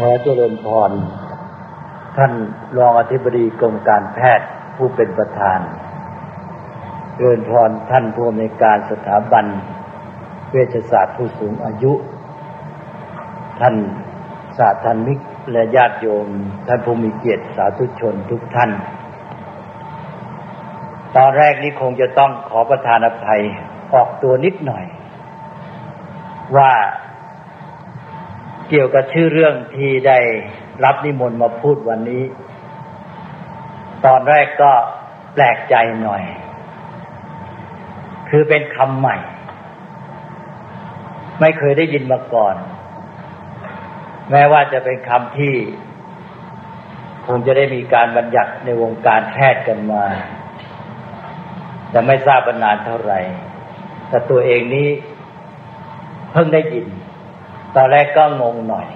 ขอเจริญพร ท่านรองอธิบดีกรมการแพทย์ผู้เป็นประธานเจริญพรท่านผู้อำนวยการสถาบัน เวชศาสตร์ผู้สูงอายุ ท่านสาธมิกและญาติโยม ท่านผู้มีเกียรติสาธุชนทุกท่าน ตอนแรกนี้คงจะต้องขอประทานอภัยออกตัวนิดหน่อย ว่า เกี่ยวกับชื่อเรื่องที่ได้รับนิมนต์มาพูดวันนี้ ตอนแรกก็แปลกใจหน่อย คือเป็นคำใหม่ ไม่เคยได้ยินมาก่อน แม้ว่าจะเป็นคำที่ คงจะได้มีการบัญญัติในวงการแพทย์กันมา แต่ไม่ทราบนานเท่าไหร่แต่ตัวเองนี้เพิ่งได้ยิน ตอนแรกก็งงหน่อย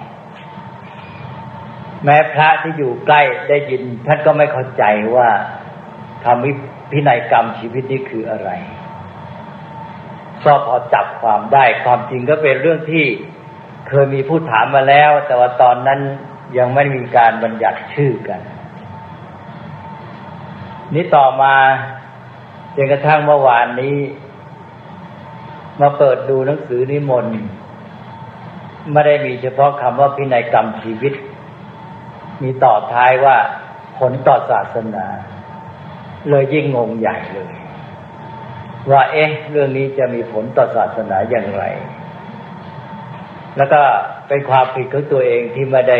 แม้พระที่อยู่ใกล้ได้ยินท่านก็ไม่เข้าใจว่าทำพินัยกรรมชีวิตนี้คืออะไรก็พอจับความได้ ความจริงก็เป็นเรื่องที่เคยมีผู้ถามมาแล้ว แต่ว่าตอนนั้นยังไม่มีการบัญญัติชื่อกัน นี้ต่อมาจนกระทั่งเมื่อวานนี้ มาเปิดดูหนังสือนิมนต์ ไม่ได้มีเฉพาะคำว่าพินัยกรรมชีวิต มีต่อท้ายว่าผลต่อศาสนา เลยยิ่งงงใหญ่เลย ว่าเอ๊ะ เรื่องนี้จะมีผลต่อศาสนาอย่างไร แล้วก็เป็นความผิดของตัวเองที่ไม่ได้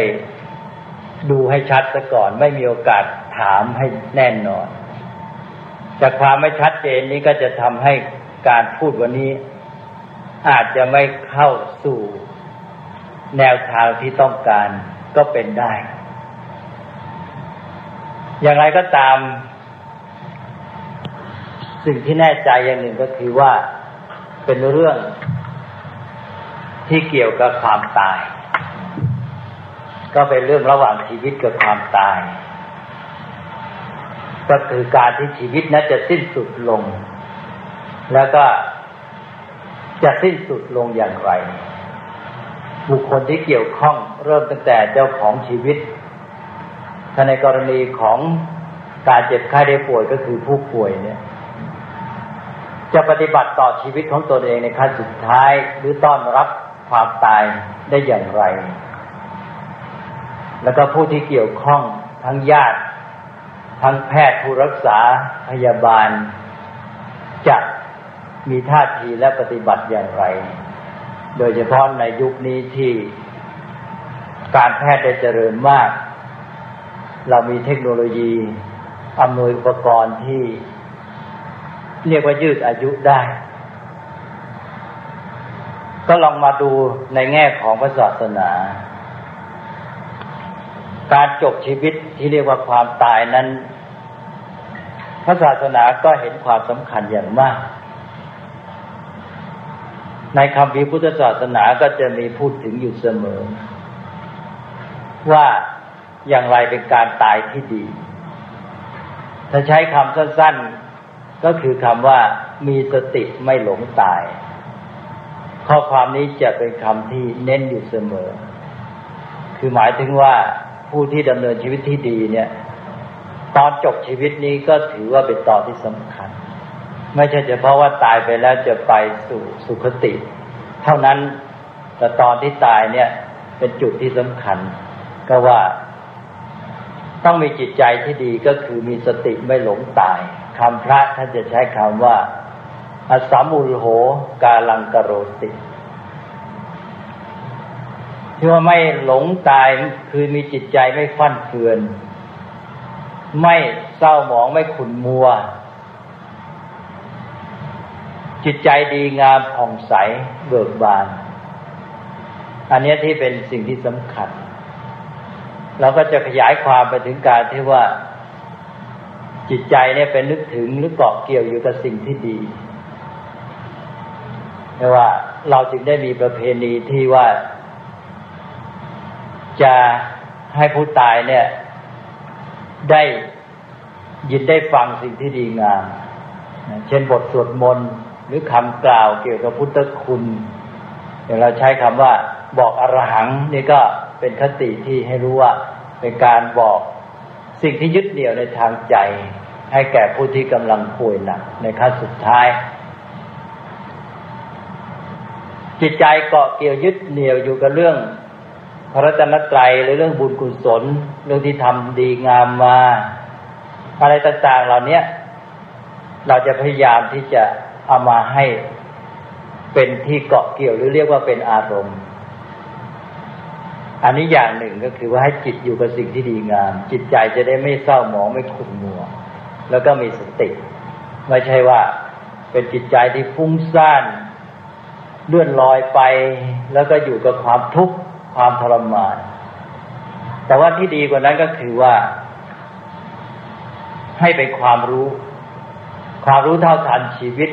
ดูให้ชัดซะก่อน ไม่มีโอกาสถามให้แน่นอนจากความไม่ชัดเจนนี้ก็จะทำให้การพูดวันนี้ อาจจะไม่เข้าสู่ แนวทางที่ต้องการก็เป็นได้ อย่างไรก็ตาม สิ่งที่แน่ใจอย่างหนึ่งก็คือว่าเป็นเรื่องที่เกี่ยวกับความตาย ก็เป็นเรื่องระหว่างชีวิตกับความตาย ก็คือการที่ชีวิตนั้นจะสิ้นสุดลง แล้วก็จะสิ้นสุดลงอย่างไร บุคคลที่เกี่ยวข้องเริ่มตั้งแต่เจ้าของชีวิต ถ้าในกรณีของการเจ็บไข้ได้ป่วยก็คือผู้ป่วยเนี่ย จะปฏิบัติต่อชีวิตของตนเองในขั้นสุดท้ายหรือต้อนรับความตายได้อย่างไร แล้วก็ผู้ที่เกี่ยวข้องทั้งญาติ ทั้งแพทย์ผู้รักษาพยาบาล จะมีท่าทีและปฏิบัติอย่างไร โดยเฉพาะในยุคนี้ที่การแพทย์ได้เจริญมาก เรามีเทคโนโลยีอำนวยอุปกรณ์ที่เรียกว่ายืดอายุได้ ก็ลองมาดูในแง่ของพระศาสนา การจบชีวิตที่เรียกว่าความตายนั้น พระศาสนาก็เห็นความสำคัญอย่างมาก ในคำพีพุทธศาสนาก็จะมีพูดถึงอยู่เสมอ ว่าอย่างไรเป็นการตายที่ดี ถ้าใช้คำสั้นๆ ก็คือคำว่ามีสติไม่หลงตาย ข้อความนี้จะเป็นคำที่เน้นอยู่เสมอ คือหมายถึงว่าผู้ที่ดำเนินชีวิตที่ดีเนี่ย ตอนจบชีวิตนี้ก็ถือว่าเป็นตอนที่สำคัญ ไม่ใช่เฉพาะว่าตายไปแล้วจะไปสู่สุคติ เท่านั้นแต่ตอนที่ตายเนี่ย เป็นจุดที่สำคัญ ก็ว่าต้องมีจิตใจที่ดีก็คือมีสติไม่หลงตายคำพระท่านจะใช้คำว่าอสามุลโหกาลังกโรติที่ว่าไม่หลงตายคือมีจิตใจไม่ฟั่นเฟือน ไม่เศร้าหมองไม่ขุนมัว จิตใจดีงามผ่องใสเบิกบาน อันนี้ที่เป็นสิ่งที่สำคัญ เราก็จะขยายความไปถึงการที่ว่า จิตใจเนี่ยเป็นนึกถึงหรือเกาะเกี่ยวอยู่กับสิ่งที่ดีไม่ว่าเราจึงได้มีประเพณีที่ว่า จะให้ผู้ตายเนี่ย ได้ยินได้ฟังสิ่งที่ดีงาม เช่นบทสวดมนต์ หรือคำกล่าวเกี่ยวกับพุทธคุณอย่างเราใช้คำว่าบอกอรหังนี่ก็เป็นคติที่ให้รู้ว่าเป็นการบอกสิ่งที่ยึดเหนี่ยวในทางใจ ให้แก่ผู้ที่กำลังป่วยหนักในขั้นสุดท้าย จิตใจเกาะเกี่ยวยึดเหนี่ยวอยู่กับเรื่องพระรัตนตรัยหรือเรื่องบุญกุศลเรื่องที่ทำดีงามมา อะไรต่างๆเหล่านี้เราจะพยายามที่จะ เอามาให้เป็นที่เกาะเกี่ยวหรือเรียกว่าเป็นอารมณ์ อันนี้อย่างหนึ่งก็คือว่าให้จิตอยู่กับสิ่งที่ดีงาม จิตใจจะได้ไม่เศร้าหมองไม่ขุ่นมัว แล้วก็มีสติ ไม่ใช่ว่าเป็นจิตใจที่ฟุ้งซ่านเลื่อนลอยไป แล้วก็อยู่กับความทุกข์ความทรมาน แต่ว่าที่ดีกว่านั้นก็คือว่า ให้เป็นความรู้ ความรู้เท่าทันชีวิต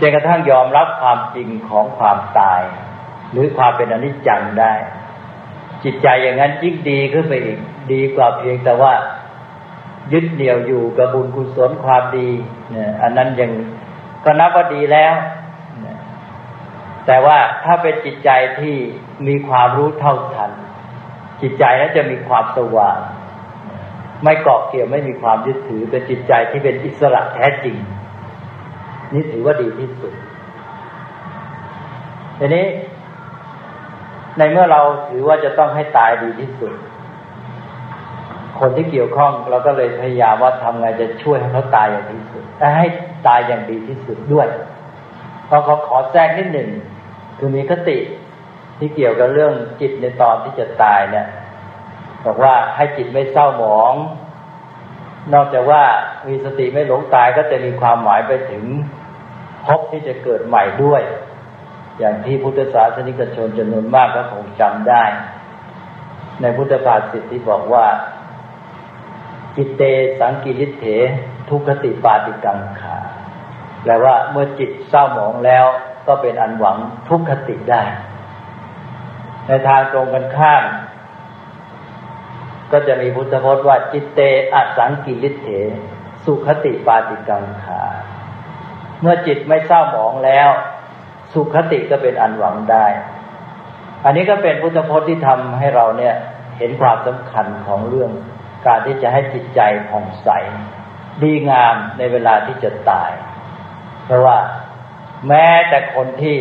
จนกระทั่งยอมรับความจริงของความตาย หรือความเป็นอนิจจังได้ จิตใจอย่างนั้นยิ่งดีขึ้นไปอีกดีกว่าเพียงแต่ว่ายึดเหนี่ยวอยู่กับบุญกุศลความดีเนี่ยอันนั้นยังก็นับว่าดีแล้ว แต่ว่าถ้าเป็นจิตใจที่มีความรู้เท่าทัน จิตใจนั้นจะมีความสว่าง ไม่เกาะเกี่ยวไม่มีความยึดถือเป็นจิตใจที่เป็นอิสระแท้จริง นี่ถือว่าดีที่สุดทีนี้ ในเมื่อเราถือว่าจะต้องให้ตายดีที่สุด คนที่เกี่ยวข้องเราก็เลยพยายามว่าทำไงจะช่วยให้เขาตายอย่างที่สุดและให้ตายอย่างดีที่สุดด้วยเราขอขอแทรกนิดหนึ่งคือมีคติที่เกี่ยวกับเรื่องจิตในตอนที่จะตายเนี่ย บอกว่าให้จิตไม่เศร้าหมอง นอกจากว่ามีสติไม่หลงตายก็จะมีความหมายไปถึงพบที่จะเกิดใหม่ด้วย อย่างที่พุทธศาสนิกชนจำนวนมากก็คงจำได้ ในพุทธภาษิตที่บอกว่า จิตเตสังกิริเถ ทุกขติปาติกังขาแปลว่าเมื่อจิตเศร้าหมองแล้วก็เป็นอันหวังทุกขติได้ ในทางตรงกันข้าม ก็จะมีพุทธพจน์ว่าจิตเตอสังกิริเถ สุขติปาติกังขา เมื่อจิตไม่เศร้าหมองแล้ว สุขติก็เป็นอันหวังได้ อันนี้ก็เป็นพุทธพจน์ที่ทำให้เราเนี่ยเห็นความสำคัญของเรื่องการที่จะให้จิตใจผ่องใส ดีงามในเวลาที่จะตาย เพราะว่าแม้แต่คนที่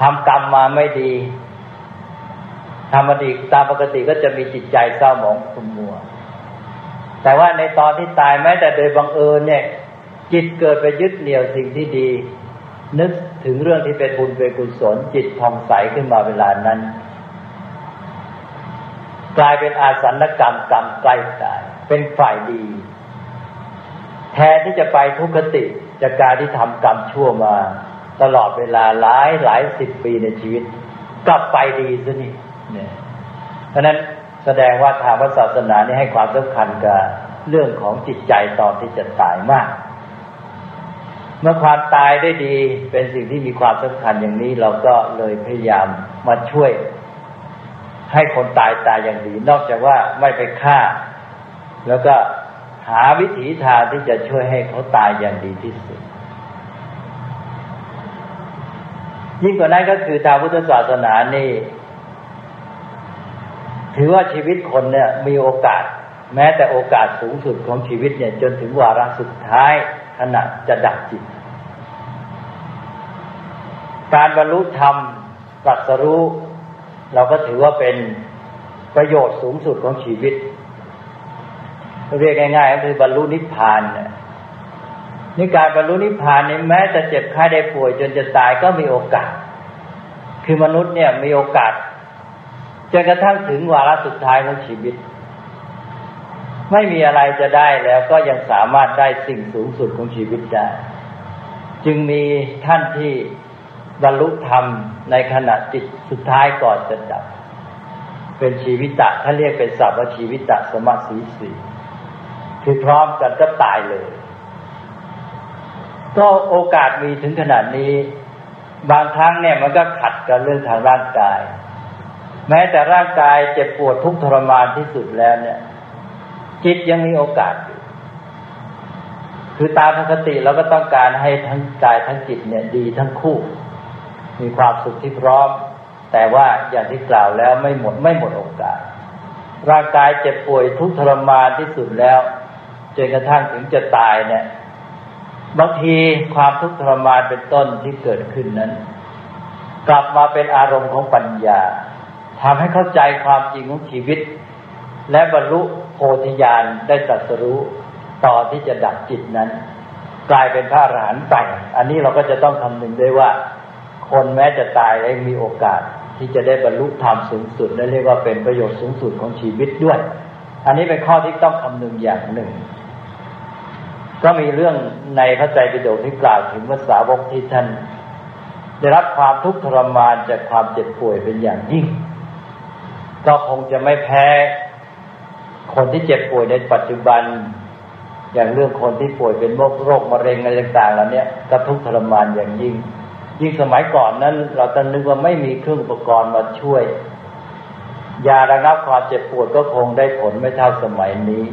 ทำกรรมมาไม่ดี ทำมาดีตามปกติก็จะมีจิตใจเศร้าหมองขุ่นมัว แต่ว่าในตอนที่ตายแม้แต่โดยบังเอิญเนี่ย จิตเกิดไปยึดเหนี่ยวสิ่งที่ดี นึกถึงเรื่องที่เป็นบุญเป็นกุศลจิตผ่องใสขึ้นมาเวลานั้น กลายเป็นอาสันกรรมกรรมใกล้ตาย เป็นฝ่ายดี แทนที่จะไปทุกขติจากการที่ทำกรรมชั่วมา ตลอดเวลาหลายหลายสิบปีในชีวิตกลับไปดีซะนี่ เพราะนั้นแสดงว่าทางศาสนานี่ให้ความสำคัญกับเรื่องของจิตใจตอนที่จะตายมาก เมื่อความตายได้ดีเป็นสิ่งที่มีความสำคัญอย่างนี้ เราก็เลยพยายามมาช่วย ให้คนตายตายอย่างดี นอกจากว่าไม่ไปฆ่า แล้วก็หาวิถีทางที่จะช่วยให้เขาตายอย่างดีที่สุด ยิ่งกว่านั้นก็คือทางพุทธศาสนานี่ ถือว่าชีวิตคนเนี่ยมีโอกาส แม้แต่โอกาสสูงสุดของชีวิตเนี่ย จนถึงวาระสุดท้ายขณะจะดับจิต การบรรลุธรรมตรัสรู้ เราก็ถือว่าเป็นประโยชน์สูงสุดของชีวิต เรียกง่ายๆก็คือบรรลุนิพพานเนี่ยนี่การบรรลุนิพพานนี่แม้จะเจ็บไข้ได้ป่วยจนจะตายก็มีโอกาส คือมนุษย์เนี่ยมีโอกาส จนกระทั่งถึงวาระสุดท้ายของชีวิต ไม่มีอะไรจะได้แล้วก็ยังสามารถได้สิ่งสูงสุดของชีวิตได้ จึงมีท่านที่บรรลุธรรมในขณะจิตสุดท้ายก่อนจะดับ เป็นชีวิตะถ้านเรียกเป็นศัพท์ว่าชีวิตะสมาสีสีคือพร้อมกันก็ตายเลย ก็โอกาสมีถึงขนาดนี้ บางครั้งเนี่ยมันก็ขัดกับเรื่องทางร่างกาย แม้แต่ร่างกายเจ็บปวดทุกทรมานที่สุดแล้วเนี่ย จิตยังมีโอกาสอยู่คือตามปกติเราก็ต้องการให้ทั้งกายทั้งจิตเนี่ยดีทั้งคู่ มีความสุขที่พร้อม แต่ว่าอย่างที่กล่าวแล้วไม่หมดไม่หมดโอกาส ร่างกายเจ็บป่วยทุกทรมานที่สุดแล้วจนกระทั่งถึงจะตายเนี่ยบางทีความทุกข์ทรมานเป็นต้นที่เกิดขึ้นนั้น กลับมาเป็นอารมณ์ของปัญญา ทำให้เข้าใจความจริงของชีวิต และบรรลุโพธิญาณได้ตรัสรู้ต่อที่จะดับจิตนั้น กลายเป็นพระอรหันต์ไปอันนี้เราก็จะต้องคำนึงด้วยว่า คนแม้จะตายแล้วมีโอกาสที่จะได้บรรลุธรรมสูงสุดนั่นเรียกว่าเป็นประโยชน์สูงสุดของชีวิตด้วย อันนี้เป็นข้อที่ต้องคำนึงอย่างหนึ่ง ก็มีเรื่องในพระไตรปิฎกที่กล่าวถึงภาษาวกที่ท่านได้รับความทุกข์ทรมานจากความเจ็บป่วยเป็นอย่างยิ่ง ก็คงจะไม่แพ้ คนที่เจ็บป่วยในปัจจุบัน อย่างเรื่องคนที่ป่วยเป็นโรคโรคมะเร็งอะไรต่างๆเหล่านี้ก็ทุกทรมานอย่างยิ่ง ยิ่งสมัยก่อนนั้น เราตอนนึกว่าไม่มีเครื่องอุปกรณ์มาช่วย ยาระงับความเจ็บปวดก็คงได้ผลไม่เท่าสมัยนี้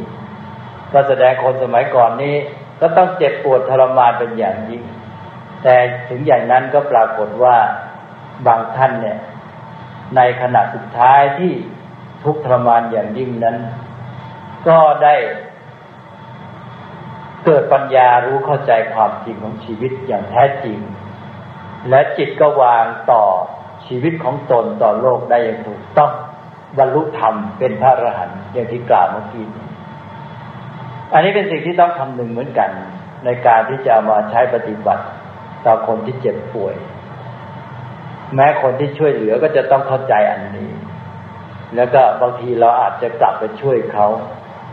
ก็แสดงคนสมัยก่อนนี้ ก็ต้องเจ็บปวดทรมานเป็นอย่างยิ่งแต่ถึงอย่างนั้นก็ปรากฏว่าบางท่านเนี่ย ในขณะสุดท้ายที่ทุกทรมานอย่างยิ่งนั้น ก็ได้เกิดปัญญารู้เข้าใจความจริงของชีวิตอย่างแท้จริง และจิตก็วางต่อชีวิตของตนต่อโลกได้อย่างถูกต้องบรรลุธรรมเป็นพระอรหันต์อย่างที่กล่าวเมื่อกี้อันนี้เป็นสิ่งที่ต้องคำนึงเหมือนกัน ในการที่จะมาใช้ปฏิบัติต่อคนที่เจ็บป่วย แม้คนที่ช่วยเหลือก็จะต้องเข้าใจอันนี้ แล้วก็บางทีเราอาจจะกลับไปช่วยเขา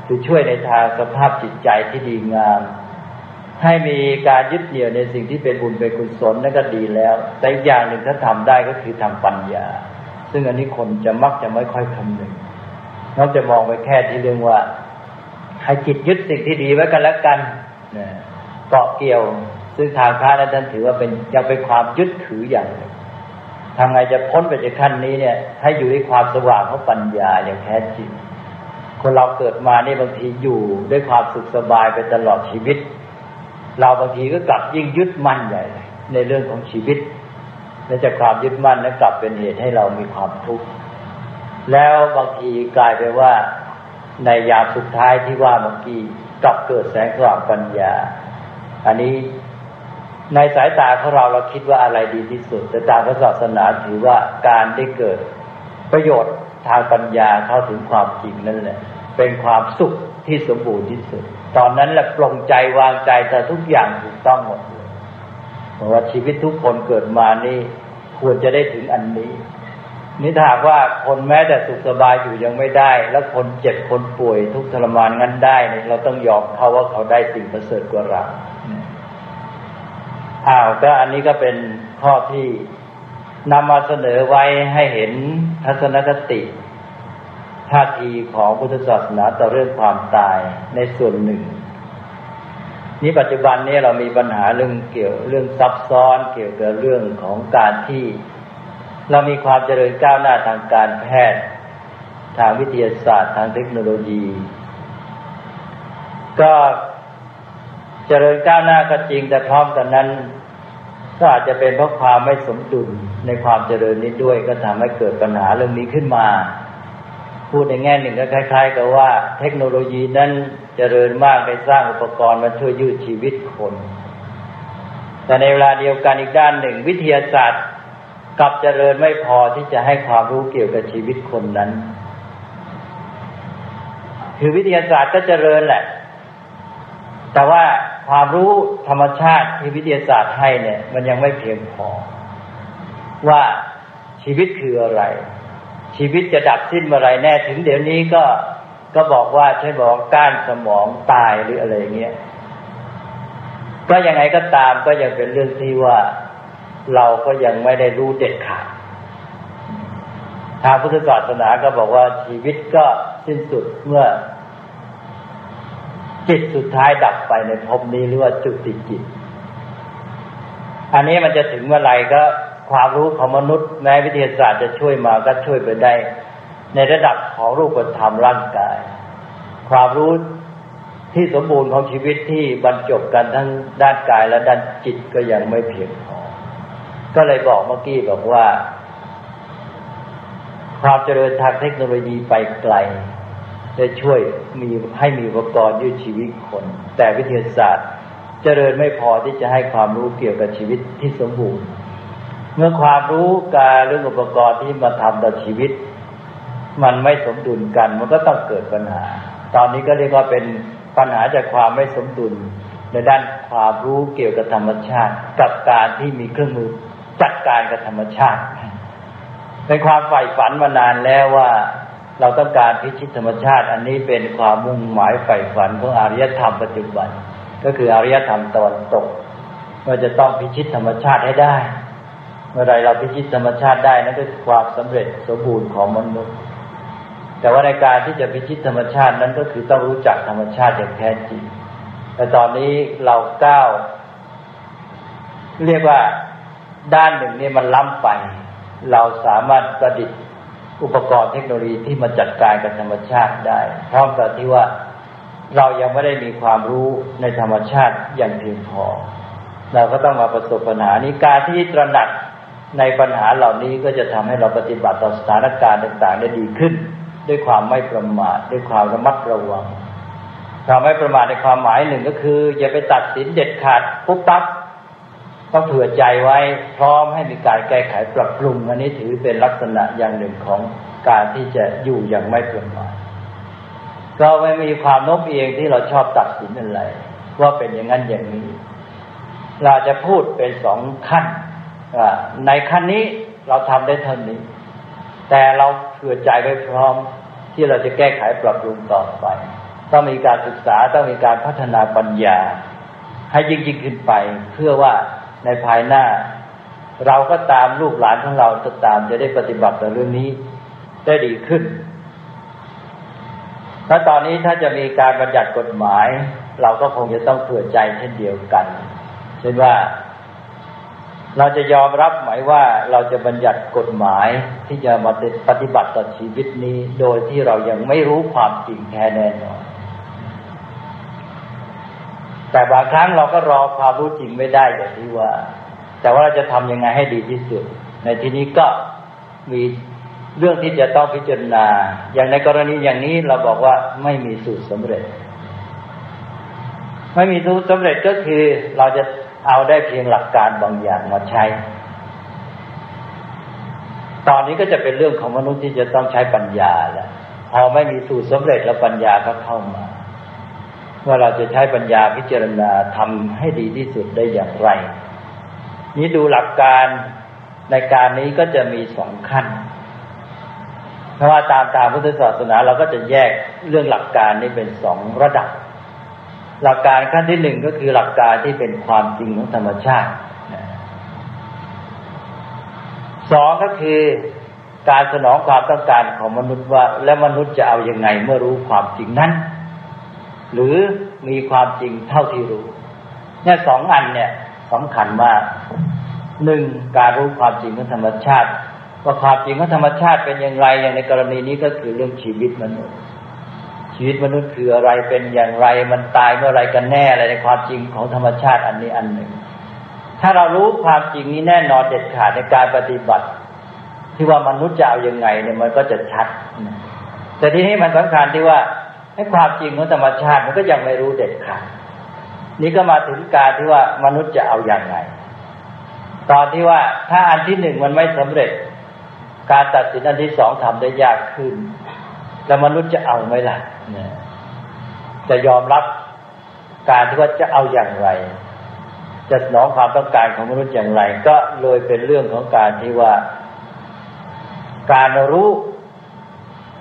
คือช่วยในทางสภาพจิตใจที่ดีงาม ให้มีการยึดเหนี่ยวในสิ่งที่เป็นบุญเป็นกุศลนั่นก็ดีแล้ว แต่อีกอย่างหนึ่งถ้าทำได้ก็คือทำปัญญา ซึ่งอันนี้คนจะมักจะไม่ค่อยคำนึงนอกจะมองไปแค่ที่เรื่องว่าให้จิตยึดสิ่งที่ดีไว้กันแล้วกันเกาะเกี่ยว ซึ่งทางพระนั้นท่านถือว่าเป็นยังเป็นความยึดถืออย่างหนึ่ง ทำไงจะพ้นไปจากขั้นนี้เนี่ย ให้อยู่ในความสว่างของปัญญาอย่างแท้จริง คนเราเกิดมานี่บางทีอยู่ด้วยความสุขสบายไปตลอดชีวิต เราบางทีก็กลับยิ่งยึดมั่นใหญ่เลยในเรื่องของชีวิต และจากความยึดมั่นนั้นกลับเป็นเหตุให้เรามีความทุกข์แล้วบางทีกลายไปว่าในยามสุดท้ายที่ว่าเมื่อกี้กลับเกิดแสงสว่างปัญญา อันนี้ ในสายตาของเราเราคิดว่าอะไรดีที่สุด แต่ตามพระศาสนาถือว่าการได้เกิดประโยชน์ทางปัญญาเข้าถึงความจริงนั่นแหละ เป็นความสุขที่สมบูรณ์ที่สุด ตอนนั้นแหละปลงใจวางใจแต่ทุกอย่างถูกต้องหมดเลยเพราะว่าชีวิตทุกคนเกิดมานี่ควรจะได้ถึงอันนี้นี่ถ้าหากว่าคนแม้แต่สุขสบายอยู่ยังไม่ได้ แล้วคนเจ็บคนป่วยทุกทรมานงั้นได้เนี่ยเราต้องยอมเขาว่าเขาได้สิ่งประเสริฐกว่าเรา อ้าวก็อันนี้ก็เป็นข้อที่นำมาเสนอไว้ให้เห็นทัศนคติท่าทีของพุทธศาสนาต่อเรื่องความตายในส่วนหนึ่ง นี้ปัจจุบันนี้เรามีปัญหาเรื่องเกี่ยวเรื่องซับซ้อนเกี่ยวกับเรื่องของการที่ เรามีความเจริญก้าวหน้าทางการแพทย์ ทางวิทยาศาสตร์ทางเทคโนโลยี ก็ เจริญก้าวหน้าก็จริงแต่พร้อมกันนั้น ก็อาจจะเป็นเพราะความไม่สมดุลในความเจริญนี้ด้วย ก็ทำให้เกิดปัญหาเรื่องนี้ขึ้นมา พูดในแง่หนึ่งก็คล้าย ๆ กับว่า เทคโนโลยีนั้นเจริญมากไปสร้างอุปกรณ์มาช่วยยืดชีวิตคน แต่ในเวลาเดียวกันอีกด้านหนึ่ง วิทยาศาสตร์กับเจริญไม่พอที่จะให้ความรู้เกี่ยวกับชีวิตคนนั้น คือวิทยาศาสตร์ก็เจริญแหละ แต่ว่า ความรู้ธรรมชาติที่วิทยาศาสตร์ให้เนี่ย มันยังไม่เพียงพอ ว่าชีวิตคืออะไร ชีวิตจะดับสิ้นเมื่อไรแน่ถึงเดี๋ยวนี้ก็ก็บอกว่าใช่บอกก้านสมองตายหรืออะไรเงี้ยก็ยังไงก็ตามก็ยังเป็นเรื่องที่ว่าเราก็ยังไม่ได้รู้เด็ดขาดทางพุทธศาสนาก็บอกว่าชีวิตก็สิ้นสุดเมื่อ จิตสุดท้ายดับไปในภพนี้หรือว่าจุติจิต อันนี้มันจะถึงเมื่อไหร่ก็ความรู้ของมนุษย์แม้วิทยาศาสตร์จะช่วยมาก็ช่วยไปได้ ในระดับของรูปธรรมร่างกาย ความรู้ที่สมบูรณ์ของชีวิตที่บรรจบกันทั้งด้านกายและด้านจิตก็ยังไม่เพียงพอ ก็เลยบอกเมื่อกี้บอกว่า ความเจริญทางเทคโนโลยีไปไกล จะช่วยมีให้มีอุปกรณ์ยืดชีวิตคน แต่วิทยาศาสตร์เจริญไม่พอที่จะให้ความรู้เกี่ยวกับชีวิตที่สมบูรณ์ เมื่อความรู้การเรื่องอุปกรณ์ที่มาทำต่อชีวิต มันไม่สมดุลกัน มันก็ต้องเกิดปัญหา ตอนนี้ก็เรียกว่าเป็นปัญหาจากความไม่สมดุล ในด้านความรู้เกี่ยวกับธรรมชาติ กับการที่มีเครื่องมือจัดการกับธรรมชาติเป็นความใฝ่ฝันมานานแล้วว่า เราต้องการพิชิตธรรมชาติ อันนี้เป็นความมุ่งหมายใฝ่ฝันของอารยธรรมปัจจุบัน ก็คืออารยธรรมตะวันตกว่าจะต้องพิชิตธรรมชาติให้ได้ เมื่อไรเราพิชิตธรรมชาติได้นั่นก็คือความสำเร็จสมบูรณ์ของมนุษย์ แต่ว่าในการที่จะพิชิตธรรมชาตินั้นก็คือต้องรู้จักธรรมชาติอย่างแท้จริงแต่ตอนนี้เราก้าวเรียกว่าด้านหนึ่งนี่มันล้ำไป เราสามารถประดิษฐ์ อุปกรณ์เทคโนโลยีที่มาจัดการกับธรรมชาติได้พร้อมกับที่ว่าเรายังไม่ได้มีความรู้ในธรรมชาติอย่างเพียงพอ เราก็ต้องมาประสบปัญหานี้การที่ตระหนักในปัญหาเหล่านี้ก็จะทำให้เราปฏิบัติต่อสถานการณ์ต่างๆได้ดีขึ้น ด้วยความไม่ประมาทด้วยความระมัดระวังความไม่ประมาทในความหมายหนึ่งก็คืออย่าไปตัดสินเด็ดขาดปุ๊บปั๊บ ต้องเผื่อใจไว้พร้อมให้มีการแก้ไขปรับปรุงอันนี้ถือเป็นลักษณะอย่างหนึ่งของการที่จะอยู่อย่างไม่ประมาทก็ไม่มีความโน้มเอียงที่เราชอบตัดสินอะไรว่าเป็นอย่างนั้นอย่างนี้ เราจะพูดเป็นสองขั้นในขั้นนี้เราทำได้เท่านี้ แต่เราเผื่อใจไว้พร้อมที่เราจะแก้ไขปรับปรุงต่อไป ต้องมีการศึกษาต้องมีการพัฒนาปัญญา ให้ยิ่งยิ่งขึ้นไปเพื่อว่า ในภายหน้า เราก็ตามลูกหลานของเราจะตามจะได้ปฏิบัติในเรื่องนี้ได้ดีขึ้นถ้าตอนนี้ถ้าจะมีการบัญญัติกฎหมาย เราก็คงจะต้องเผื่อใจเช่นเดียวกัน เช่นว่า เราจะยอมรับไหมว่าเราจะบัญญัติกฎหมายที่จะมาปฏิบัติต่อชีวิตนี้ โดยที่เรายังไม่รู้ความจริงแท้แน่นอน แต่บางครั้งเราก็รอความรู้จริงไม่ได้อย่างที่ว่า แต่ว่าเราจะทำยังไงให้ดีที่สุด ในที่นี้ก็มีเรื่องที่จะต้องพิจารณา อย่างในกรณีอย่างนี้เราบอกว่าไม่มีสูตรสำเร็จ ไม่มีสูตรสำเร็จก็คือเราจะเอาได้เพียงหลักการบางอย่างมาใช้ ตอนนี้ก็จะเป็นเรื่องของมนุษย์ที่จะต้องใช้ปัญญาแล้วพอไม่มีสูตรสำเร็จแล้วปัญญาก็เข้ามา ว่าเราจะใช้ปัญญาพิจารณาทำให้ดีที่สุดได้อย่างไร นี้ดูหลักการในการนี้ก็จะมีสองขั้น เพราะว่าตามตามพุทธศาสนาเราก็จะแยกเรื่องหลักการนี้เป็นสองระดับ หลักการขั้นที่หนึ่งก็คือหลักการที่เป็นความจริงของธรรมชาติสองก็คือการสนองความต้องการของมนุษย์ว่า และมนุษย์จะเอาอยัางไงเมื่อรู้ความจริงนั้น หรือมีความจริงเท่าที่รู้เนี่ยสองอันเนี่ยสำคัญมากหนึ่งการรู้ความจริงของธรรมชาติว่าความจริงของธรรมชาติเป็นอย่างไรอย่างในกรณีนี้ก็คือเรื่องชีวิตมนุษย์ ชีวิตมนุษย์คืออะไรเป็นอย่างไรมันตายเมื่อไรกันแน่อะไรในความจริงของธรรมชาติอันนี้อันหนึ่ง ถ้าเรารู้ความจริงนี้แน่นอนเด็ดขาดในการปฏิบัติ ที่ว่ามนุษย์จะเอาอยัางไงเนี่ยมันก็จะชัดแต่ทีนี้มันสำคัญที่ว่า ให้ความจริงของธรรมชาติมันก็ยังไม่รู้เด็ดขาดนี่ก็มาถึงการที่ว่ามนุษย์จะเอาอย่างไงตอนที่ว่าถ้าอันที่หนึ่งมันไม่สำเร็จ การตัดสินอันที่สองทำได้ยากขึ้น แล้วมนุษย์จะเอาไหมล่ะจะยอมรับการที่ว่าจะเอาอย่างไร จะสนองความต้องการของมนุษย์อย่างไร ก็เลยเป็นเรื่องของการที่ว่า การรู้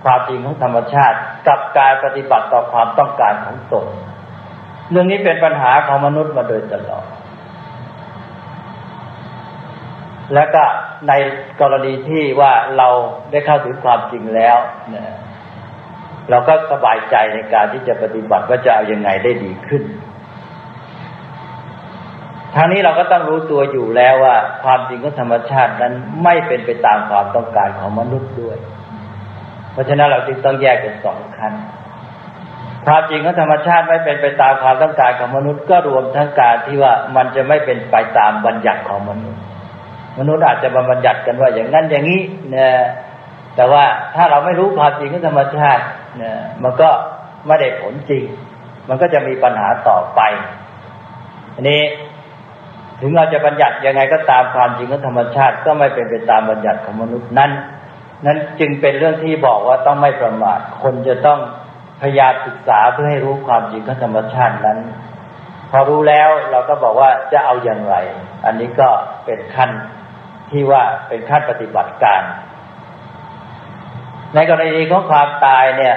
ความจริงของธรรมชาติกับการปฏิบัติต่อความต้องการของตนเรื่องนี้เป็นปัญหาของมนุษย์มาโดยตลอด และก็ในกรณีที่ว่าเราได้เข้าถึงความจริงแล้วเนี่ยเราก็สบายใจในการที่จะปฏิบัติว่าจะเอาอยัางไงได้ดีขึ้นทางนี้เราก็ต้องรู้ตัวอยู่แล้วว่า ความจริงของธรรมชาตินั้นไม่เป็นไปตามความต้องการของมนุษย์ด้วย ราะฉะนั้นเราจึงต้องแยกเป็นสองขั้นความจริงของธรรมชาติไม่เป็นไปตามความต้องการของมนุษย์ก็รวมทั้งการที่ว่ามันจะไม่เป็นไปตามบัญญัติของมนุษย์ มนุษย์อาจจะมาบัญญัติกันว่าอย่างนั้นอย่างนี้นะแต่ว่าถ้าเราไม่รู้ความจริงของธรรมชาตินี่ยมันก็ไม่ได้ผลจริง มันก็จะมีปัญหาต่อไปอันนี้ถึงเราจะบัญญัติยังไงก็ตามความจริงของธรรมชาติ ก็ไม่เป็นไปตามบัญญัติของมนุษย์นั้น นั้นจึงเป็นเรื่องที่บอกว่าต้องไม่ประมาทคนจะต้องพยายามศึกษาเพื่อให้รู้ความจริงของธรรมชาตินั้น พอรู้แล้วเราก็บอกว่าจะเอาอย่างไร อันนี้ก็เป็นขั้นที่ว่าเป็นขั้นปฏิบัติการ ในกรณีของความตายเนี่ย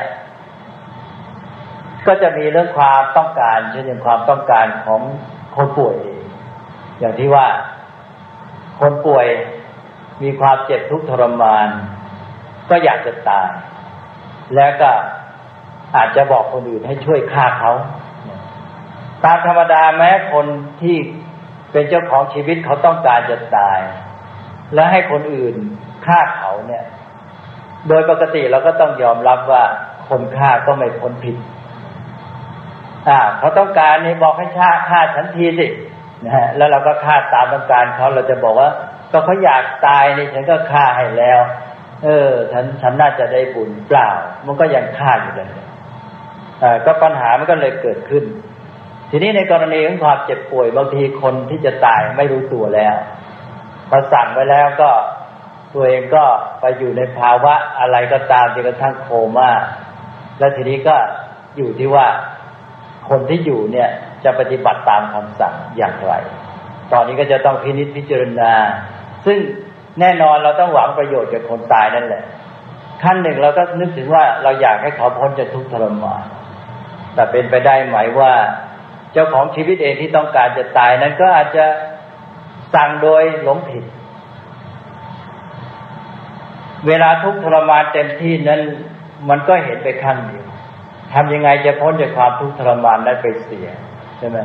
ก็จะมีเรื่องความต้องการเช่นอย่างความต้องการของคนป่วย อย่างที่ว่าคนป่วยมีความเจ็บทุกข์ทรมาน ก็อยากจะตาย แล้วก็อาจจะบอกคนอื่นให้ช่วยฆ่าเขาตามธรรมดาแม้คนที่เป็นเจ้าของชีวิตเขาต้องการจะตาย และให้คนอื่นฆ่าเขาเนี่ย โดยปกติเราก็ต้องยอมรับว่าคนฆ่าก็ไม่พ้นผิดอ่าเขาต้องการนี่บอกให้ฆ่าฆ่าฉันทีสินะฮะแล้วเราก็ฆ่าตามต้องการเขาเราจะบอกว่า ก็เขาอยากตายนี่ฉันก็ฆ่าให้แล้ว เออ ฉันฉันน่าจะได้บุญเปล่า มันก็ยังฆ่าอยู่เลยอ่าก็ปัญหามันก็เลยเกิดขึ้น ทีนี้ในกรณีของความเจ็บป่วยบางทีคนที่จะตายไม่รู้ตัวแล้วพอสั่งไว้แล้วก็ตัวเองก็ไปอยู่ในภาวะอะไรก็ตามจนกระทั่งโคม่าและทีนี้ก็อยู่ที่ว่าคนที่อยู่เนี่ยจะปฏิบัติตามคำสั่งอย่างไร ตอนนี้ก็จะต้องพินิจพิจารณา ซึ่ง แน่นอนเราต้องหวังประโยชน์จากคนตายนั่นแหละ ขั้นหนึ่งเราก็นึกถึงว่าเราอยากให้เขาพ้นจากทุกข์ทรมานแต่เป็นไปได้ไหมว่าเจ้าของชีวิตเองที่ต้องการจะตายนั้นก็อาจจะสั่งโดยหลงผิด เวลาทุกทรมานเต็มที่นั้นมันก็เห็นไปขั้นเดียวทำยังไงจะพ้นจากความทุกข์ทรมานได้ไปเสียใช่ไหม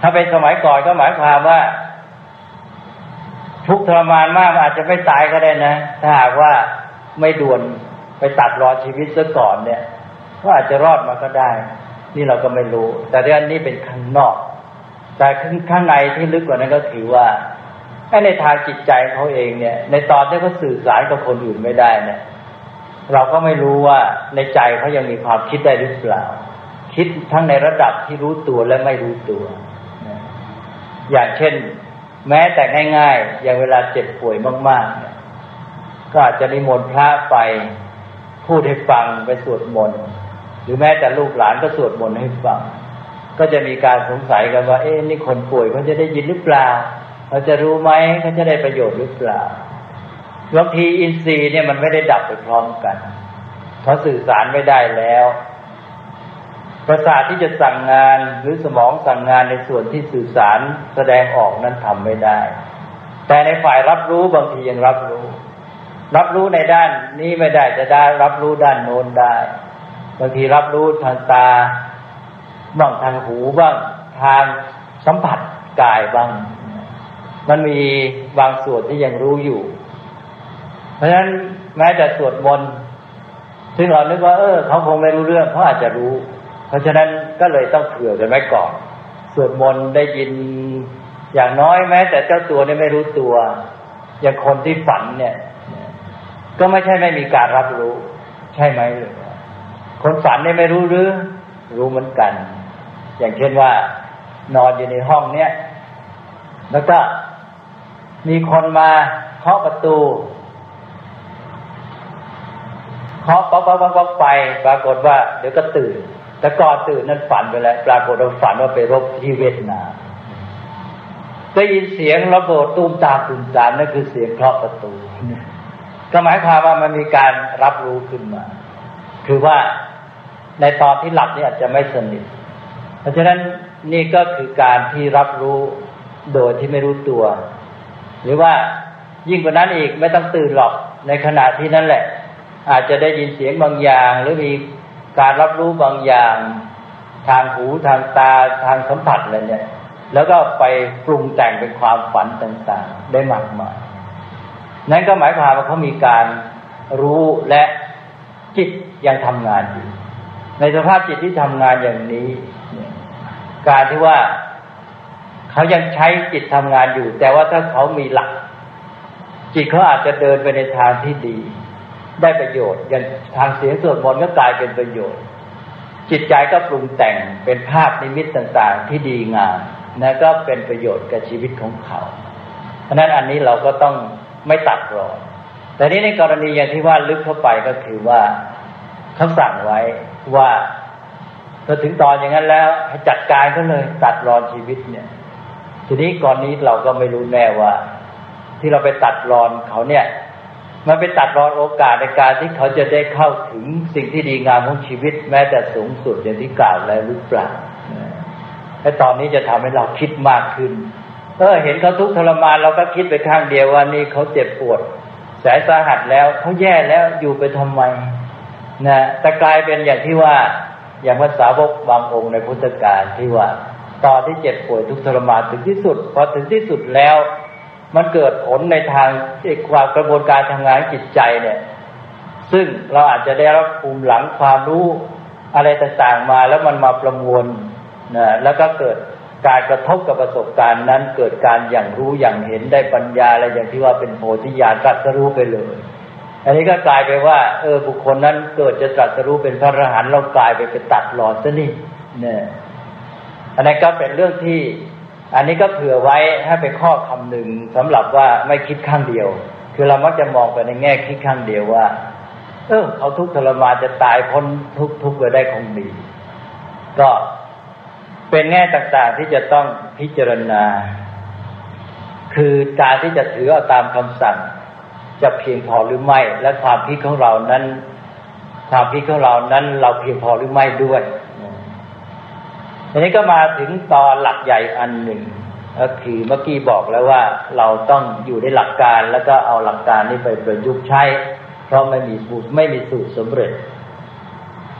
ถ้าเป็นสมัยก่อนก็หมายความว่า ทุกทรมานมากอาจจะไม่ตายก็ได้นะ ถ้าหากว่าไม่ด่วนไปตัดรอชีวิตซะก่อนเนี่ยก็อาจจะรอดมาก็ได้ นี่เราก็ไม่รู้ แต่เรื่องนี้เป็นข้างนอก แต่ข้างในที่ลึกกว่านั้นก็คือว่าในทางจิตใจเขาเองเนี่ย ในตอนที่เขาสื่อสารกับคนอื่นไม่ได้เนี่ย เราก็ไม่รู้ว่าในใจเขายังมีความคิดได้หรือเปล่า คิดทั้งในระดับที่รู้ตัวและไม่รู้ตัว อย่างเช่น แม้แต่ง่ายๆ อย่างเวลาเจ็บป่วยมากๆเนี่ยก็อาจจะนิมนต์พระไปพูดให้ฟังไปสวดมนต์หรือแม้แต่ลูกหลานก็สวดมนต์ให้ฟัง ก็จะมีการสงสัยกันว่า เอ๊ะนี่คนป่วยเขาจะได้ยินหรือเปล่าเขาจะรู้ไหมเขาจะได้ประโยชน์หรือเปล่าบางทีอินทรีย์เนี่ยมันไม่ได้ดับไปพร้อมกันเขาะสื่อสารไม่ได้แล้ว ประสาทที่จะสั่งงานหรือสมองสั่งงานในส่วนที่สื่อสารแสดงออกนั้นทำไม่ได้ แต่ในฝ่ายรับรู้บางทียังรับรู้ รับรู้ในด้านนี้ไม่ได้จะได้รับรู้ด้านโน้นได้ บางทีรับรู้ทางตาบ้างทางหูบ้างทางสัมผัสกายบ้าง มันมีบางส่วนที่ยังรู้อยู่ เพราะฉะนั้นแม้แต่สวดมนต์ซึ่งเรานึกว่าเออเขาคงไม่รู้เรื่องเขาอาจจะรู้ เพราะฉะนั้นก็เลยต้องเผื่อกันไว้ก่อนสวดมนต์ได้ยิน อย่างน้อยแม้ แต่เจ้าตัวนี่ไม่รู้ตัว อย่างคนที่ฝันเนี่ย ก็ไม่ใช่ไม่มีการรับรู้ ใช่ไหมหรือคนฝันเนี่ยไม่รู้หรือ รู้เหมือนกัน อย่างเช่นว่า นอนอยู่ในห้องเนี้ยแล้วก็มีคนมาเคาะประตูเคาะป๊อกป๊อกป๊อกไป ปรากฏว่า เดี๋ยวก็ตื่น แต่ก่อนตื่นนั้นฝันไปแล้วปรากฏว่าฝันว่าไปรบที่เวียดนามได้ยินเสียงระเบิดตูมตามตูมตามนั่นคือเสียงเคาะประตูก็หมายความว่ามันมีการรับรู้ขึ้นมา คือว่าในตอนที่หลับนี่อาจจะไม่สนิท เพราะฉะนั้นนี่ก็คือการที่รับรู้โดยที่ไม่รู้ตัว หรือว่ายิ่งกว่านั้นอีกไม่ต้องตื่นหรอกในขณะที่นั่นแหละ อาจจะได้ยินเสียงบางอย่าง หรือมี การรับรู้บางอย่าง ทางหูทางตาทางสัมผัสอะไรเนี่ย แล้วก็ไปปรุงแต่งเป็นความฝันต่างๆ ได้มากมายนั่นก็หมายความว่าเขามีการรู้และจิตยังทำงานอยู่ ในสภาพจิตที่ทำงานอย่างนี้ การที่ว่าเขายังใช้จิตทำงานอยู่ แต่ว่าถ้าเขามีหลัก จิตเขาอาจจะเดินไปในทางที่ดี ได้ประโยชน์อย่างทางเสียงสวดมนต์ก็กลายเป็นประโยชน์ จิตใจก็ปรุงแต่งเป็นภาพนิมิตต่างๆ ที่ดีงามนะก็เป็นประโยชน์กับชีวิตของเขา เพราะนั้นอันนี้เราก็ต้องไม่ตัดรอนแต่นี้ในกรณีอย่างที่ว่าลึกเข้าไปก็คือว่าเขาสั่งไว้ว่าพอถึงตอนอย่างนั้นแล้วให้จัดการก็เลยตัดรอนชีวิตเนี่ย ทีนี้ก่อนนี้เราก็ไม่รู้แน่ว่า ที่เราไปตัดรอนเขาเนี่ย มันไปตัดรอนโอกาสในการที่เขาจะได้เข้าถึงสิ่งที่ดีงามของชีวิต แม้แต่สูงสุดอย่างที่กล่าวแล้วหรือเปล่าไอ้ตอนนี้จะทำให้เราคิดมากขึ้นเออเห็นเขาทุกข์ทรมานเราก็คิดไปข้างเดียวว่านี่เขาเจ็บปวดแสนสาหัสแล้วเขาแย่แล้วอยู่ไปทำไมนะแต่กลายเป็นอย่างที่ว่าอย่างภาษาวกบางองค์ในพุทธกาลที่ว่าตอนที่เจ็บป่วยทุกทรมานถึงที่สุด พอถึงที่สุดแล้ว มันเกิดผลในทางความกระบวนการทำงานจิตใจเนี่ย ซึ่งเราอาจจะได้รับภูมิหลังความรู้อะไรต่างๆมาแล้วมันมาประมวลนะแล้วก็เกิดการกระทบกับประสบการณ์นั้น เกิดการอย่างรู้อย่างเห็นได้ปัญญาอะไรอย่างที่ว่าเป็นโพธิญาณตรัสรู้ไปเลย อันนี้ก็กลายไปว่า เออบุคคลนั้นเกิดจะตรัสรู้เป็นพระอรหันต์เรากลายไปเป็นตัดหลอดซะนี่เนี่ยอันนี้ก็เป็นเรื่องที่ อันนี้ก็เผื่อไว้ให้เป็นข้อคำหนึ่งสำหรับว่าไม่คิดข้างเดียว คือเรามักจะมองไปในแง่คิดข้างเดียวว่า เออเขาทุกข์ทรมานจะตายพ้นทุกทุกข์ไปได้คงดี ก็เป็นแง่ต่างๆที่จะต้องพิจารณา คือการที่จะถือเอาตามคำสั่ง จะเพียงพอหรือไม่ และความคิดของเรานั้น ความคิดของเรานั้น เราเพียงพอหรือไม่ด้วย ทีนี้ก็มาถึงตอนหลักใหญ่อันหนึ่ง ก็คือเมื่อกี้บอกแล้วว่าเราต้องอยู่ในหลักการแล้วก็เอาหลักการนี้ไปประยุกต์ใช้ เพราะไม่มีสูตรไม่มีสูตรสำเร็จ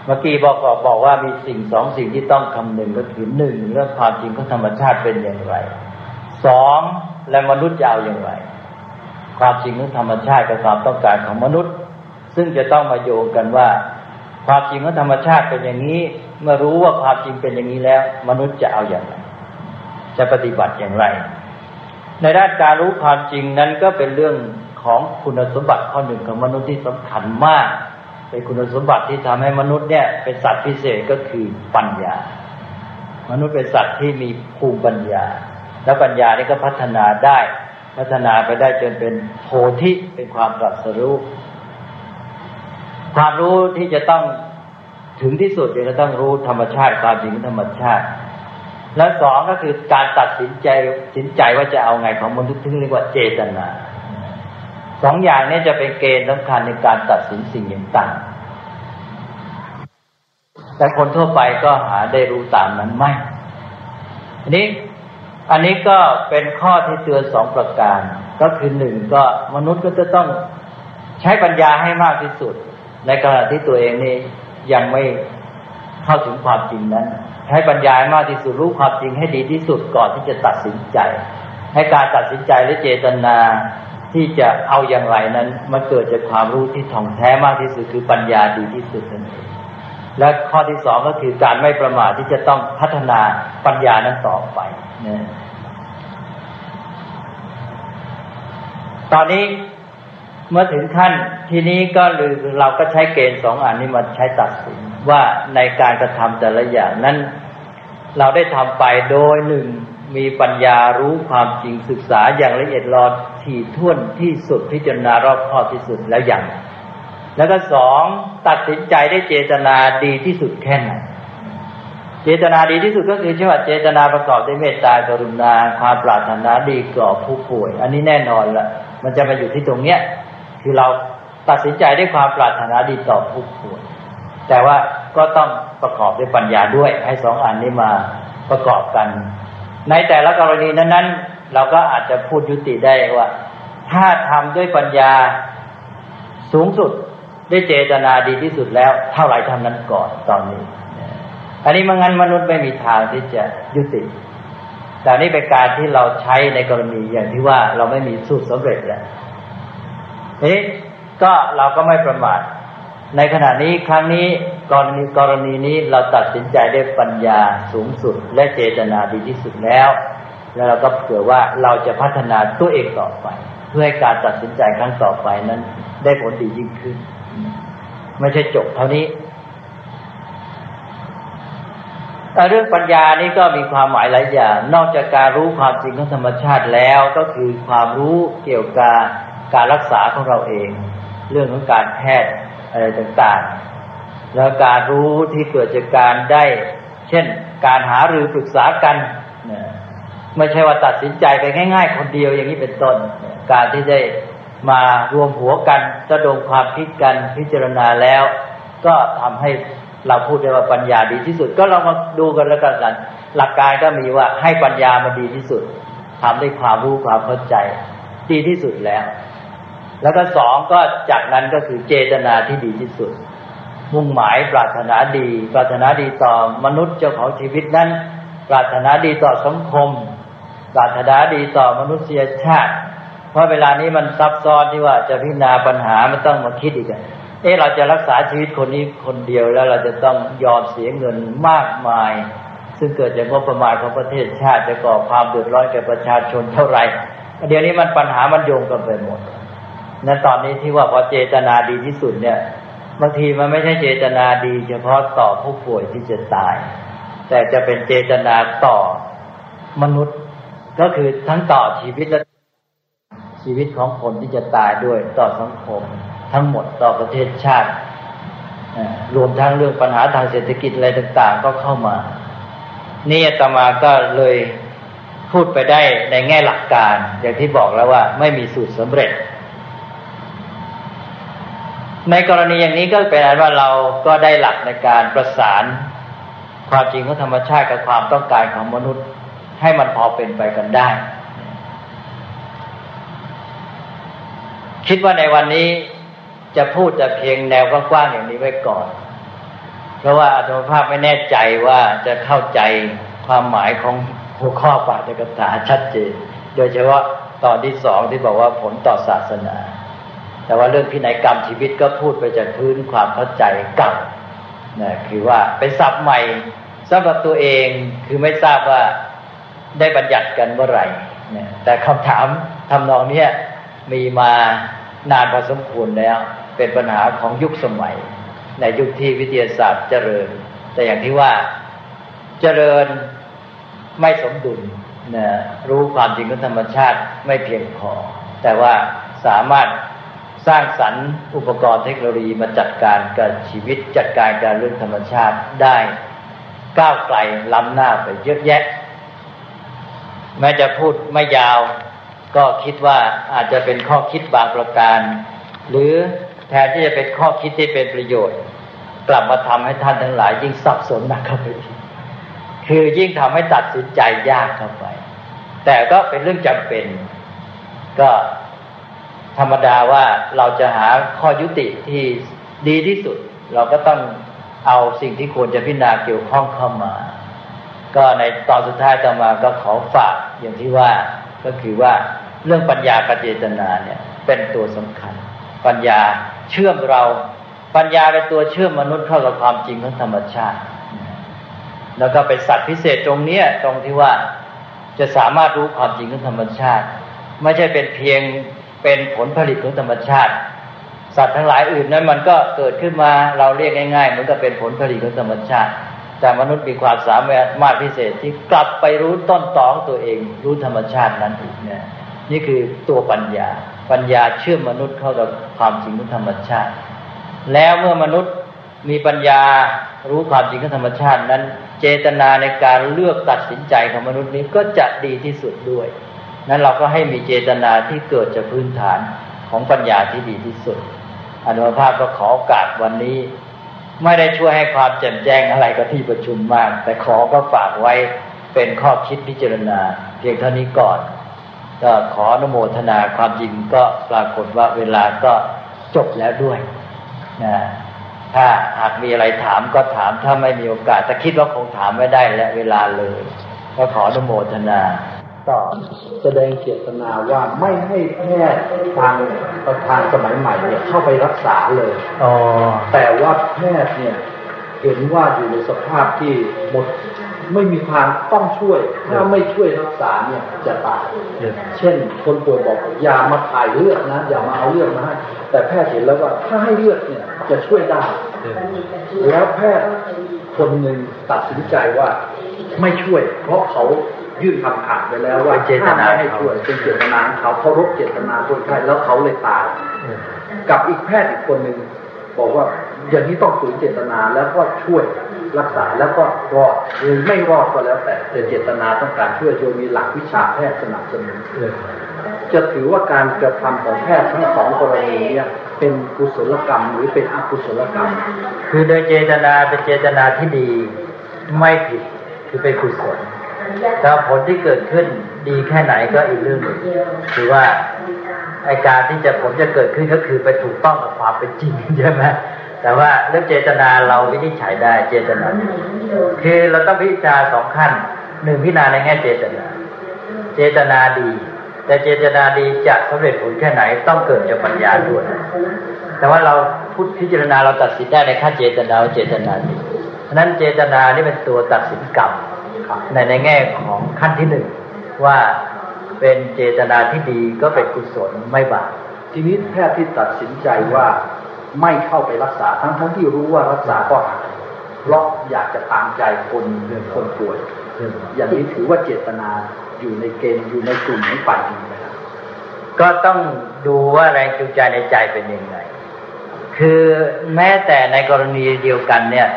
เมื่อกี้บอกบอกว่ามีสิ่งสองสิ่งที่ต้องคำนึงก็คือหนึ่งเรื่องความจริงของธรรมชาติเป็นอย่างไรสองและมนุษย์จะเอาอย่างไร ความจริงของธรรมชาติกับความต้องการของมนุษย์ ซึ่งจะต้องมาโยงกันว่า ความจริงของธรรมชาติเป็นอย่างนี้ เมื่อรู้ว่าความจริงเป็นอย่างนี้แล้ว มนุษย์จะเอาอย่างไร จะปฏิบัติอย่างไร ในด้านการรู้ความจริงนั้นก็เป็นเรื่องของคุณสมบัติข้อหนึ่งของมนุษย์ที่สำคัญมาก เป็นคุณสมบัติที่ทำให้มนุษย์เนี่ยเป็นสัตว์พิเศษก็คือปัญญา มนุษย์เป็นสัตว์ที่มีภูมิปัญญา และปัญญานี่ก็พัฒนาได้ พัฒนาไปได้จนเป็นโพธิเป็นความตรัสรู้ ความรู้ที่จะต้องถึงที่สุดจะต้องรู้ธรรมชาติความจริงธรรมชาติ และสองก็คือการตัดสินใจสินใจว่าจะเอาไงของมนุษย์ที่เรียกว่าเจตนาสองอย่างนี้จะเป็นเกณฑ์สำคัญในการตัดสินสิ่งอย่างต่างแต่คนทั่วไปก็หาได้รู้ตามนั้นไม่ อันนี้ อันนี้ก็เป็นข้อที่เตือนสองประการ ก็คือหนึ่งก็มนุษย์ก็จะต้องใช้ปัญญาให้มากที่สุด ในขณะที่ตัวเองนี่ยังไม่เข้าถึงความจริงนั้นใช้ปัญญามากที่สุดรู้ความจริงให้ดีที่สุดก่อนที่จะตัดสินใจ ให้การตัดสินใจและเจตนาที่จะเอาอย่างไรนั้นมันเกิดจากความรู้ที่ท่องแท้มากที่สุดคือปัญญาดีที่สุดนั่นเองและข้อที่สองก็คือการไม่ประมาทที่จะต้องพัฒนาปัญญานั้นต่อไปนะตอนนี้ เมื่อถึงขั้นทีนี้ก็หรือเราก็ใช้เกณฑ์สองอันนี้มาใช้ตัดสินว่าในการกระทำแต่ละอย่างนั้น เราได้ทำไปโดยหนึ่งมีปัญญารู้ความจริงศึกษาอย่างละเอียดรอดถี่ถ้วนที่สุดพิจารณารอบคอบที่สุดแล้วอย่าง แล้วก็สองตัดสินใจได้เจตนาดีที่สุดแค่ไหนเจตนาดีที่สุดก็คือชื่อว่าเจตนาประกอบด้วยเมตตากรุณาความปรารถนาดีก่อผู้ป่วย อันนี้แน่นอนละมันจะมาอยู่ที่ตรงเนี้ย คือเราตัดสินใจด้วยความปรารถนาดีต่อผู้ป่วยแต่ว่าก็ต้องประกอบด้วยปัญญาด้วย ให้สองอันนี้มาประกอบกัน ในแต่ละกรณีนั้นๆ เราก็อาจจะพูดยุติได้ว่า ถ้าทำด้วยปัญญาสูงสุดได้เจตนาดีที่สุดแล้ว เท่าไหร่ท่านั้นก่อนตอนนี้ อันนี้มันงั้นมนุษย์ไม่มีทางที่จะยุติ แต่นี่เป็นการที่เราใช้ในกรณีอย่างที่ว่าเราไม่มีสูตรสำเร็จแล้ว นี้ก็เราก็ไม่ประมาทในขณะนี้ครั้งนี้กรณีกรณีนี้เราตัดสินใจได้ปัญญาสูงสุด และเจตนาดีที่สุดแล้ว แล้วเราก็เผื่อว่าเราจะพัฒนาตัวเองต่อไป เพื่อให้การตัดสินใจครั้งต่อไปนั้น ได้ผลดียิ่งขึ้น ไม่ใช่จบเท่านี้เรื่องปัญญานี่ก็มีความหมายหลายอย่าง นอกจากการรู้ความจริงของธรรมชาติแล้วก็คือความรู้เกี่ยวกับ การรักษาของเราเอง เรื่องของการแพทย์อะไรต่างๆ แล้วการรู้ที่เกิดจากการได้ เช่น การหาหรือปรึกษากันไม่ใช่ว่าตัดสินใจไปง่าย ๆ คนเดียวอย่างนี้เป็นต้น การที่ได้มารวมหัวกันระดมความคิดกันพิจารณาแล้ว ก็ทำให้เราพูดได้ว่าปัญญาดีที่สุด ก็เรามาดูกันแล้วกันหลักการก็มีว่าให้ปัญญามาดีที่สุดทำด้วยความรู้ความเข้าใจ ดีที่สุดแล้ว แล้วก็สองก็จากนั้นก็คือเจตนาที่ดีที่สุด มุ่งหมายปรารถนาดี ปรารถนาดีต่อมนุษย์เจ้าของชีวิตนั้น ปรารถนาดีต่อสังคม ปรารถนาดีต่อมนุษยชาติ เพราะเวลานี้มันซับซ้อนที่ว่าจะพิจารณาปัญหามันต้องมาคิดอีกเอ๊ะเราจะรักษาชีวิตคนนี้คนเดียวแล้วเราจะต้องยอมเสียเงินมากมาย ซึ่งเกิดจากงบประมาณของประเทศชาติจะก่อความเดือดร้อนแก่ประชาชนเท่าไหร่เดี๋ยวนี้มันปัญหามันโยงกันไปหมด นั้นตอนนี้ที่ว่าพอเจตนาดีที่สุดเนี่ยบางทีมันไม่ใช่เจตนาดี เฉพาะต่อผู้ป่วยที่จะตาย แต่จะเป็นเจตนาต่อมนุษย์ ก็คือทั้งต่อชีวิตและชีวิตของคนที่จะตายด้วยต่อสังคม ทั้งหมดต่อประเทศชาติรวมทั้งเรื่องปัญหาทางเศรษฐกิจอะไรต่าง ๆ ก็เข้ามา นี่ตมาก็เลยพูดไปได้ในแง่หลักการ อย่างที่บอกแล้วว่าไม่มีสูตรสำเร็จ ในกรณีอย่างนี้ก็เป็นอันว่าเราก็ได้หลักในการประสาน ความจริงของธรรมชาติกับความต้องการของมนุษย์ ให้มันพอเป็นไปกันได้ คิดว่าในวันนี้จะพูดแต่เพียงแนวกว้างๆอย่างนี้ไว้ก่อน เพราะว่าอาตมภาพไม่แน่ใจว่าจะเข้าใจความหมายของหัวข้อปาฐกถาชัดเจน โดยเฉพาะตอนที่สองที่บอกว่าผลต่อศาสนา แต่ว่าเรื่องพินัยกรรมชีวิตก็พูดไปจากพื้นความเข้าใจเก่านะคือว่าเป็นศัพท์ใหม่สำหรับตัวเองคือไม่ทราบว่าได้บัญญัติกันเมื่อไหร่นะแต่คำถามทำนองนี้มีมานานพอสมควรแล้ว เป็นปัญหาของยุคสมัย ในยุคที่วิทยาศาสตร์เจริญ แต่อย่างที่ว่าเจริญไม่สมดุลนะรู้ความจริงของธรรมชาติไม่เพียงพอ แต่ว่าสามารถ สร้างสรรค์อุปกรณ์เทคโนโลยีมาจัดการกับชีวิตจัดการการเรื่องธรรมชาติได้ก้าวไกลล้ำหน้าไปเยอะแยะ แม้จะพูดไม่ยาว ก็คิดว่าอาจจะเป็นข้อคิดบางประการ หรือแทนที่จะเป็นข้อคิดที่เป็นประโยชน์ กลับมาทำให้ท่านทั้งหลาย ยิ่งสับสนหนักเข้าไปคือยิ่งทำให้ตัดสินใจยากเข้าไป แต่ก็เป็นเรื่องจำเป็น ก็ ธรรมดาว่าเราจะหาข้อยุติที่ดีที่สุด เราก็ต้องเอาสิ่งที่ควรจะพิจารณาเกี่ยวข้องเข้ามา ก็ในตอนสุดท้ายต่อมาก็ขอฝากอย่างที่ว่าก็คือว่าเรื่องปัญญากเจตนาเนี่ยเป็นตัวสำคัญ ปัญญาเชื่อมเราปัญญาเป็นตัวเชื่อมมนุษย์เข้ากับความจริงของธรรมชาติ แล้วก็เป็นสัตว์พิเศษตรงเนี้ยตรงที่ว่าจะสามารถรู้ความจริงของธรรมชาติ ไม่ใช่เป็นเพียง เป็นผลผลิตของธรรมชาติ สัตว์ทั้งหลายอื่นนั้นมันก็เกิดขึ้นมาเราเรียกง่ายๆมันก็เป็นผลผลิตของธรรมชาติ แต่มนุษย์มีความสามารถพิเศษที่กลับไปรู้ต้นตอของตัวเอง รู้ธรรมชาตินั้นอีกเนี่ยนี่คือตัวปัญญา ปัญญาเชื่อมมนุษย์เข้ากับความจริงของธรรมชาติ แล้วเมื่อมนุษย์มีปัญญารู้ความจริงของธรรมชาตินั้น เจตนาในการเลือกตัดสินใจของมนุษย์นี้ก็จะดีที่สุดด้วย นั้นเราก็ให้มีเจตนาที่เกิดจากพื้นฐานของปัญญาที่ดีที่สุดอนุภาพก็ขอโอกาสวันนี้ ไม่ได้ช่วยให้ความแจ่มแจ้งอะไรกับที่ประชุมมาก แต่ขอก็ฝากไว้เป็นข้อคิดพิจารณา เพียงเท่านี้ก่อน ก็ขออนุโมทนาความจริงก็ปรากฏว่าเวลาก็จบแล้วด้วยนะถ้าหากมีอะไรถามก็ถามถ้าไม่มีโอกาสแต่คิดว่าคงถามไม่ได้และเวลาเลย ก็ขออนุโมทนา ต่อแสดงเจตนาว่าไม่ให้แพทย์ทางประธานสมัยใหม่เนี่ยเข้าไปรักษาเลยอ๋อแต่ว่าแพทย์เนี่ยเห็นว่าอยู่ในสภาพที่หมดไม่มีทางต้องช่วย ถ้าไม่ช่วยรักษาเนี่ยจะตาย เช่น คนป่วยบอกอย่ามาถ่ายเลือดนะ อย่ามาเอาเลือดมาให้ แต่แพทย์เห็นแล้วว่าถ้าให้เลือดเนี่ยจะช่วยได้ แล้วแพทย์คนหนึ่งตัดสินใจว่าไม่ช่วย เพราะเขา ยื่นคำขาดไปแล้วว่าเป็นเจตนาห้มไม่ให้ช่วยเป็นเจตนาของเขาเคารพเจตนาคนไข้แล้วเขาเลยตายกับอีกแพทย์อีกคนหนึ่งบอกว่าอย่างนี้ต้องฝืนเจตนาแล้วก็ช่วยรักษาแล้วก็รอดหรือไม่รอดก็แล้วแต่แต่เจตนาต้องการช่วยโดยมีหลักวิชาแพทย์สนับสนุนจะถือว่าการกระทำของแพทย์ทั้งสองกรณีเนี่ยเป็นกุศลกรรมหรือเป็นอกุศลกรรม คือโดยเจตนาเป็นเจตนาที่ดีไม่ผิดคือเป็นกุศล แต่ผลที่เกิดขึ้นดีแค่ไหนก็อีกเรื่องหนึ่งคือว่าไอการที่จะผลจะเกิดขึ้นก็คือไปถูกต้องกับความเป็นจริงใช่ไหมแต่ว่าเรื่องเจตนาเราวินิจฉัยได้เจตนาคือเราต้องพิจารณาสองขั้นหนึ่งพิจารณาในแง่เจตนา เจตนาดี แต่เจตนาดีจะสำเร็จผลแค่ไหนต้องเกิดจากปัญญาด้วย แต่ว่าเราพูดพิจารณาเราตัดสินได้ในขั้นเจตนาเจตนาดีเพราะฉะนั้นเจตนานี่เป็นตัวตัดสินกรรม ในในแง่ของขั้นที่หนึ่งว่าเป็นเจตนาที่ดีก็เป็นกุศลไม่บาปทีนี้แพทย์ที่ตัดสินใจว่าไม่เข้าไปรักษาทั้งทั้งที่รู้ว่ารักษาก็หายเพราะอยากจะตามใจคนคนป่วย อย่างนี้ถือว่าเจตนาอยู่ในเกณฑ์อยู่ในกลุ่มของฝ่ายดีนะครับก็ต้องดูว่าแรงจูงใจในใจเป็นยังไง คือแม้แต่ในกรณีเดียวกันเนี่ย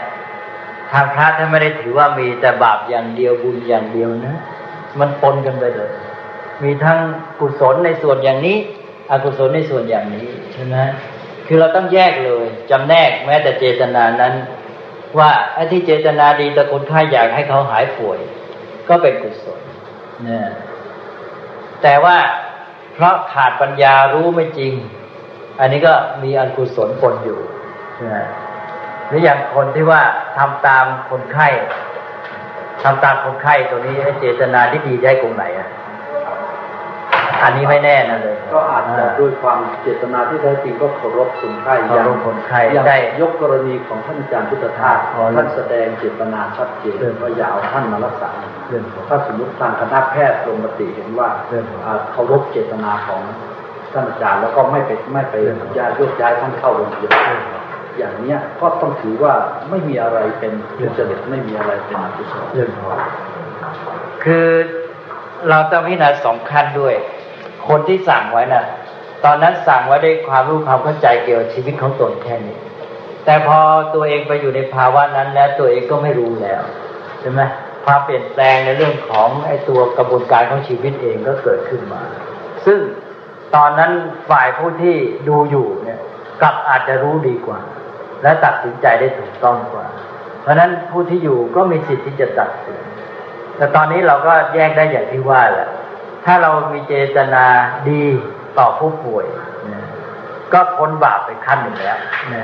ทางพระท่านไม่ได้ถือว่ามีแต่บาปอย่างเดียวบุญอย่างเดียวนะ มันปนกันไปเลย มีทั้งกุศลในส่วนอย่างนี้ อกุศลในส่วนอย่างนี้ใช่ไหมคือเราต้องแยกเลยจำแนกแม้แต่เจตนานั้น ว่าไอ้ที่เจตนาดีแต่คนไข้อยากให้เขาหายป่วย ก็เป็นกุศลเนี่ยแต่ว่าเพราะขาดปัญญารู้ไม่จริง อันนี้ก็มีอกุศลปนอยู่นะ หรืออย่างคนที่ว่าทำตามคนไข้ทำตามคนไข้ตัวนี้ไอ้เจตนาที่ดีได้กรงไหนอะอันนี้ไม่แน่นะเลย ก็อาจจะด้วยความเจตนาที่แท้จริงก็เคารพคนไข้เคารพคนไข้อย่างได้ยกกรณีของท่านอาจารย์พุทธทาสอ๋อท่านแสดงเจตนาชัดเจนเรื่องว่าอย่าเอาท่านมารักษาเรื่องของถ้าสมมติทางคณะแพทย์ลงมติเห็นว่าเรื่องของอ่าเคารพเจตนาของท่านอาจารย์แล้วก็ไม่ไปไม่ไปเรื่องของย้ายโยกย้ายท่านเข้าโรงพยาบาล อย่างเนี้ยก็ต้องถือว่าไม่มีอะไรเป็นทุจริตไม่มีอะไรเป็นอกุศลเรื่องขอคือเราต้องพิจารณาสองขั้นด้วย คนที่สั่งไว้น่ะ ตอนนั้นสั่งไว้ด้วยความรู้ความเข้าใจเกี่ยวกับชีวิตของตนแค่นี้ แต่พอตัวเองไปอยู่ในภาวะนั้นแล้วตัวเองก็ไม่รู้แล้วใช่ไหมความเปลี่ยนแปลงในเรื่องของไอ้ตัวกระบวนการของชีวิตเองก็เกิดขึ้นมา ซึ่งตอนนั้นฝ่ายผู้ที่ดูอยู่เนี่ยกลับอาจจะรู้ดีกว่า และตัดสินใจได้ถูกต้องกว่า เพราะฉะนั้นผู้ที่อยู่ก็มีสิทธิ์ที่จะตัดสิน แต่ตอนนี้เราก็แยกได้อย่างที่ว่าแหละ ถ้าเรามีเจตนาดีต่อผู้ป่วยนะก็พ้นบาปไปขั้นหนึ่งแล้วนะ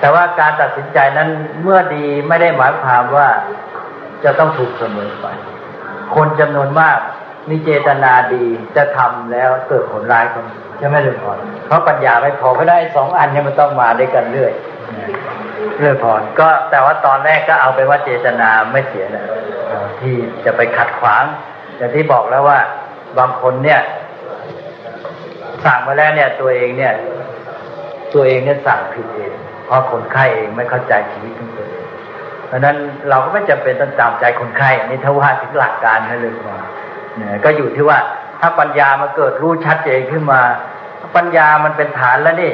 แต่ว่าการตัดสินใจนั้นเมื่อดีไม่ได้หมายความว่าจะต้องถูกเสมอไป คนจำนวนมากมีเจตนาดีจะทำแล้วเกิดผลร้ายคนใช่ไหมลุงพรเพราะปัญญาไม่พอก็ได้สองอันเนี่ยมันต้องมาด้วยกันเรื่อย นะเรื่อยพรก็แต่ว่าตอนแรกก็เอาไปว่าเจตนาไม่เสียนะที่จะไปขัดขวาง อย่างที่บอกแล้วว่า บางคนเนี่ย สั่งมาแล้วเนี่ย ตัวเองเนี่ย ตัวเองเนี่ยสั่งผิดเอง เพราะคนไข้เองไม่เข้าใจชีวิตของตัวเองเพราะนั้นเราก็ไม่จำเป็นต้องตามใจคนไข้อันนี้ถ้าว่าถึงหลักการนั่นเลยพอเนี่ยก็อยู่ที่ว่าถ้าปัญญามาเกิดรู้ชัดเจนขึ้นมา ปัญญามันเป็นฐานแล้วนี่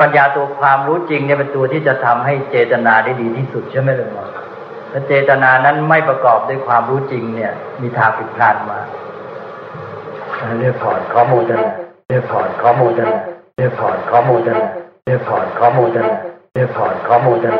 ปัญญาตัวความรู้จริงเนี่ยเป็นตัวที่จะทำให้เจตนาได้ดีที่สุดใช่ไหมลุงหมอถ้าเจตนานั้นไม่ประกอบด้วยความรู้จริงเนี่ย มีทางผิดพลาดมาเรียกถอนข้อมูลกันเรียกถอนข้อมูลกันเรียกถอนข้อมูลกันเรียกถอนข้อมูลกันเรียกถอนข้อมูลกัน